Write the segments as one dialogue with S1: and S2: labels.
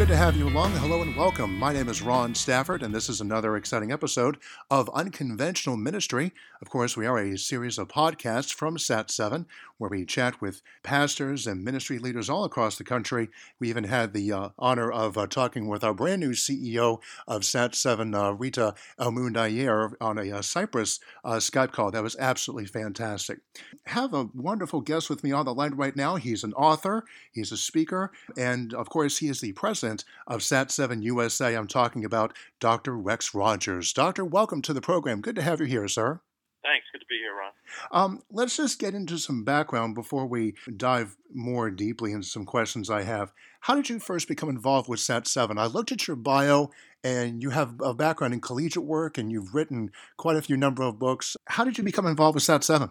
S1: Good to have you along. Hello and welcome. My name is Ron Stafford, and this is another exciting episode of Unconventional Ministry. Of course, we are a series of podcasts from Sat7 where we chat with pastors and ministry leaders all across the country. We even had the uh, honor of uh, talking with our brand new CEO of Sat7, uh, Rita El-Mounayer, on a uh, Cyprus uh, Skype call. That was absolutely fantastic. Have a wonderful guest with me on the line right now. He's an author, he's a speaker, and of course, he is the president president of Sat7 USA. I'm talking about Dr. Rex Rogers. Doctor, welcome to the program. Good to have you here, sir.
S2: Thanks. Good to be here, Ron.
S1: Um, let's just get into some background before we dive more deeply into some questions I have. How did you first become involved with Sat7? I looked at your bio, and you have a background in collegiate work, and you've written quite a few number of books. How did you become involved with Sat7?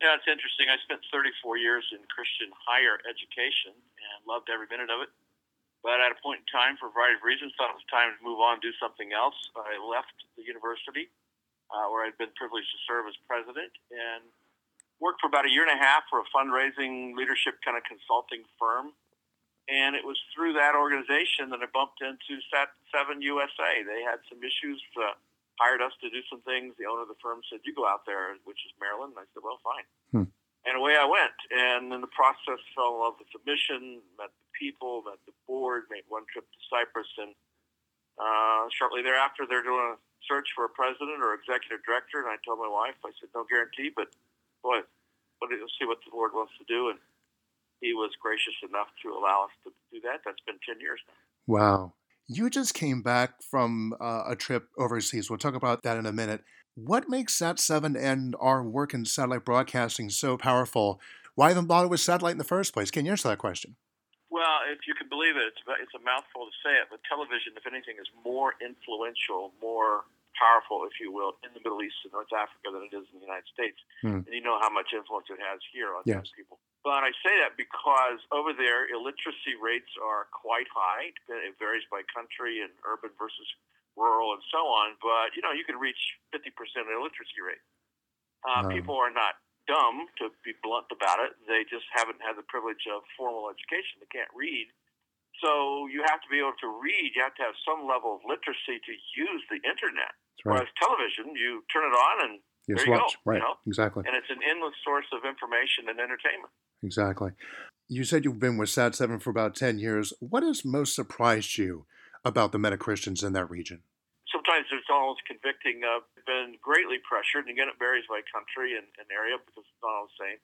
S2: Yeah, it's interesting. I spent 34 years in Christian higher education and loved every minute of it. But at a point in time, for a variety of reasons, thought it was time to move on do something else. I left the university uh, where I'd been privileged to serve as president and worked for about a year and a half for a fundraising leadership kind of consulting firm. And it was through that organization that I bumped into Sat7 USA. They had some issues, uh, hired us to do some things. The owner of the firm said, You go out there, which is Maryland. And I said, Well, fine. Hmm. And away I went. And in the process, fell in love with the mission, met people, that the board, made one trip to Cyprus. And uh, shortly thereafter, they're doing a search for a president or executive director. And I told my wife, I said, no guarantee, but boy, let's see what the board wants to do. And he was gracious enough to allow us to do that. That's been 10 years now.
S1: Wow. You just came back from uh, a trip overseas. We'll talk about that in a minute. What makes Sat7 and our work in satellite broadcasting so powerful? Why even bother with satellite in the first place? Can you answer that question?
S2: Well, if you can believe it, it's, it's a mouthful to say it, but television, if anything, is more influential, more powerful, if you will, in the Middle East and North Africa than it is in the United States. Hmm. And you know how much influence it has here on yes. people. But I say that because over there, illiteracy rates are quite high. It varies by country and urban versus rural and so on. But you know, you can reach 50% illiteracy rate. Uh, um. People are not dumb, to be blunt about it. They just haven't had the privilege of formal education. They can't read. So you have to be able to read. You have to have some level of literacy to use the internet. Right. Whereas television, you turn it on and
S1: Yes,
S2: there you
S1: watch.
S2: go.
S1: Right.
S2: You know?
S1: Exactly.
S2: And it's an endless source of information and entertainment.
S1: Exactly. You said you've been with Sat7 for about 10 years. What has most surprised you about the meta Christians in that region?
S2: Sometimes it's almost convicting. I've been greatly pressured, and again, it varies by country and, and area because it's not all the same.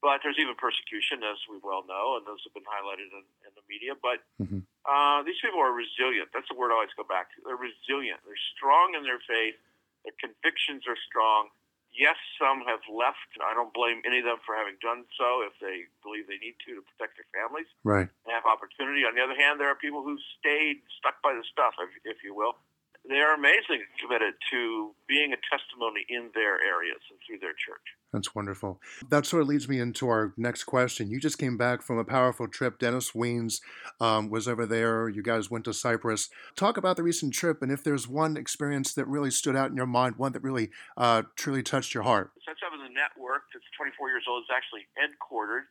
S2: But there's even persecution, as we well know, and those have been highlighted in, in the media. But mm-hmm. uh, these people are resilient. That's the word I always go back to. They're resilient. They're strong in their faith. Their convictions are strong. Yes, some have left. I don't blame any of them for having done so if they believe they need to to protect their families.
S1: Right.
S2: And have opportunity. On the other hand, there are people who stayed stuck by the stuff, if, if you will, they are amazingly committed to being a testimony in their areas and through their church.
S1: That's wonderful. That sort of leads me into our next question. You just came back from a powerful trip. Dennis Weens um, was over there. You guys went to Cyprus. Talk about the recent trip and if there's one experience that really stood out in your mind, one that really uh, truly touched your heart.
S2: Sat7 the network that's 24 years old is actually headquartered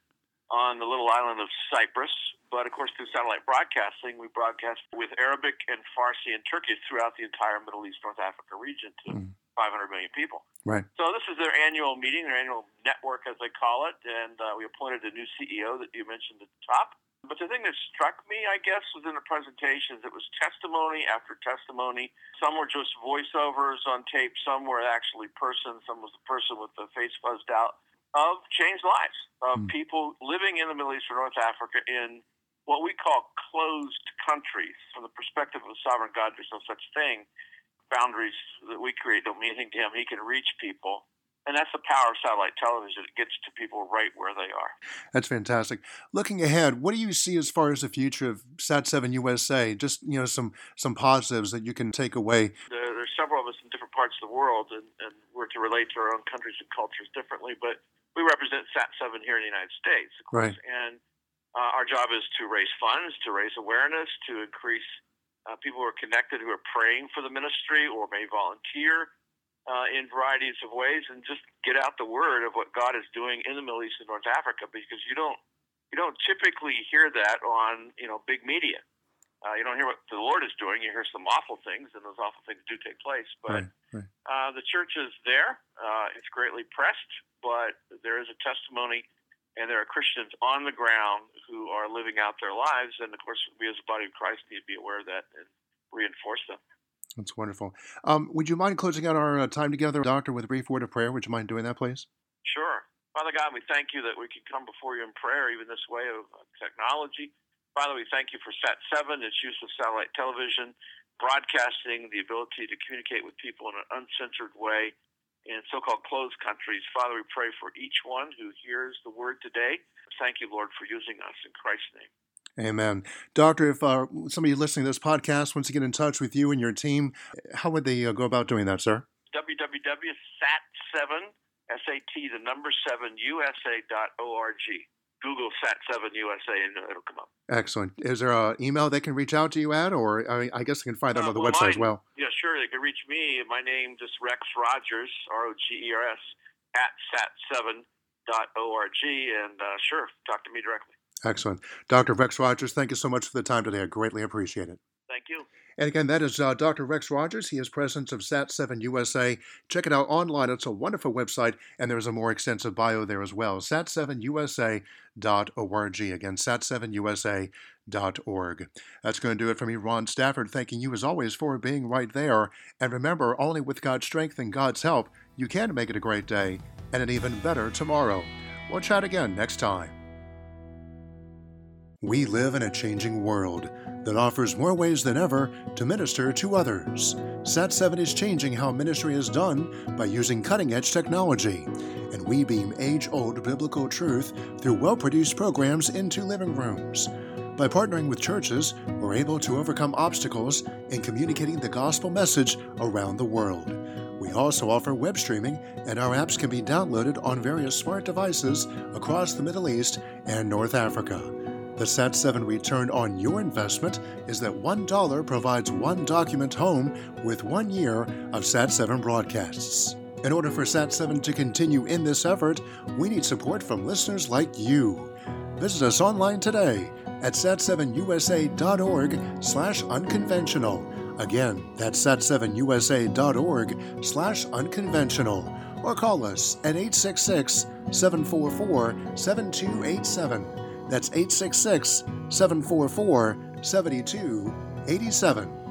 S2: on the little island of Cyprus. But of course, through satellite broadcasting, we broadcast with Arabic and Farsi and Turkish throughout the entire Middle East, North Africa region to mm. 500 million people.
S1: Right.
S2: So this is their annual meeting, their annual network, as they call it, and uh, we appointed a new CEO that you mentioned at the top. But the thing that struck me, I guess, was in the presentations. It was testimony after testimony. Some were just voiceovers on tape. Some were actually persons. Some was the person with the face fuzzed out of changed lives of mm. people living in the Middle East or North Africa in what we call closed countries. From the perspective of a sovereign God, there's no such thing. Boundaries that we create don't mean anything to him. He can reach people. And that's the power of satellite television. It gets to people right where they are.
S1: That's fantastic. Looking ahead, what do you see as far as the future of Sat7 USA? Just you know, some some positives that you can take away.
S2: There, there's several of us in different parts of the world, and, and we're to relate to our own countries and cultures differently. But we represent Sat7 here in the United States, of course,
S1: right.
S2: and uh, our job is to raise funds, to raise awareness, to increase uh, people who are connected, who are praying for the ministry or may volunteer uh, in varieties of ways, and just get out the word of what God is doing in the Middle East and North Africa, because you don't you don't typically hear that on you know big media. Uh, you don't hear what the Lord is doing. You hear some awful things, and those awful things do take place. But
S1: right, right.
S2: Uh, the church is there. Uh, it's greatly pressed, but there is a testimony, and there are Christians on the ground who are living out their lives. And of course, we as a body of Christ need to be aware of that and reinforce them.
S1: That's wonderful. Um, would you mind closing out our uh, time together, Doctor, with a brief word of prayer? Would you mind doing that, please?
S2: Sure. Father God, we thank you that we can come before you in prayer, even this way of technology. Father, we thank you for SAT 7, its use of satellite television, broadcasting, the ability to communicate with people in an uncensored way in so called closed countries. Father, we pray for each one who hears the word today. Thank you, Lord, for using us in Christ's name.
S1: Amen. Doctor, if uh, somebody listening to this podcast wants to get in touch with you and your team, how would they uh, go about doing that, sir?
S2: www.sat7, S-A-T, the number 7, USA.org. Google Sat7 USA and it'll come up.
S1: Excellent. Is there an email they can reach out to you at, or I, mean, I guess they can find that uh, on the
S2: well,
S1: website
S2: mine,
S1: as well?
S2: Yeah, sure. They can reach me. My name just Rex Rogers, R O G E R S, at sat7.org, and uh, sure, talk to me directly.
S1: Excellent. Dr. Rex Rogers, thank you so much for the time today. I greatly appreciate it.
S2: Thank you.
S1: And again, that is uh, Dr. Rex Rogers. He is president of Sat7 USA. Check it out online. It's a wonderful website, and there's a more extensive bio there as well. Sat7USA.org. Again, Sat7USA.org. That's going to do it for me, Ron Stafford, thanking you as always for being right there. And remember, only with God's strength and God's help, you can make it a great day and an even better tomorrow. We'll chat again next time. We live in a changing world that offers more ways than ever to minister to others. Sat7 is changing how ministry is done by using cutting edge technology, and we beam age old biblical truth through well produced programs into living rooms. By partnering with churches, we're able to overcome obstacles in communicating the gospel message around the world. We also offer web streaming, and our apps can be downloaded on various smart devices across the Middle East and North Africa. The SAT7 return on your investment is that $1 provides one document home with one year of SAT7 broadcasts. In order for SAT7 to continue in this effort, we need support from listeners like you. Visit us online today at sat7usa.org slash unconventional. Again, that's sat7usa.org slash unconventional. Or call us at 866 744 7287. That's 866 744 7287.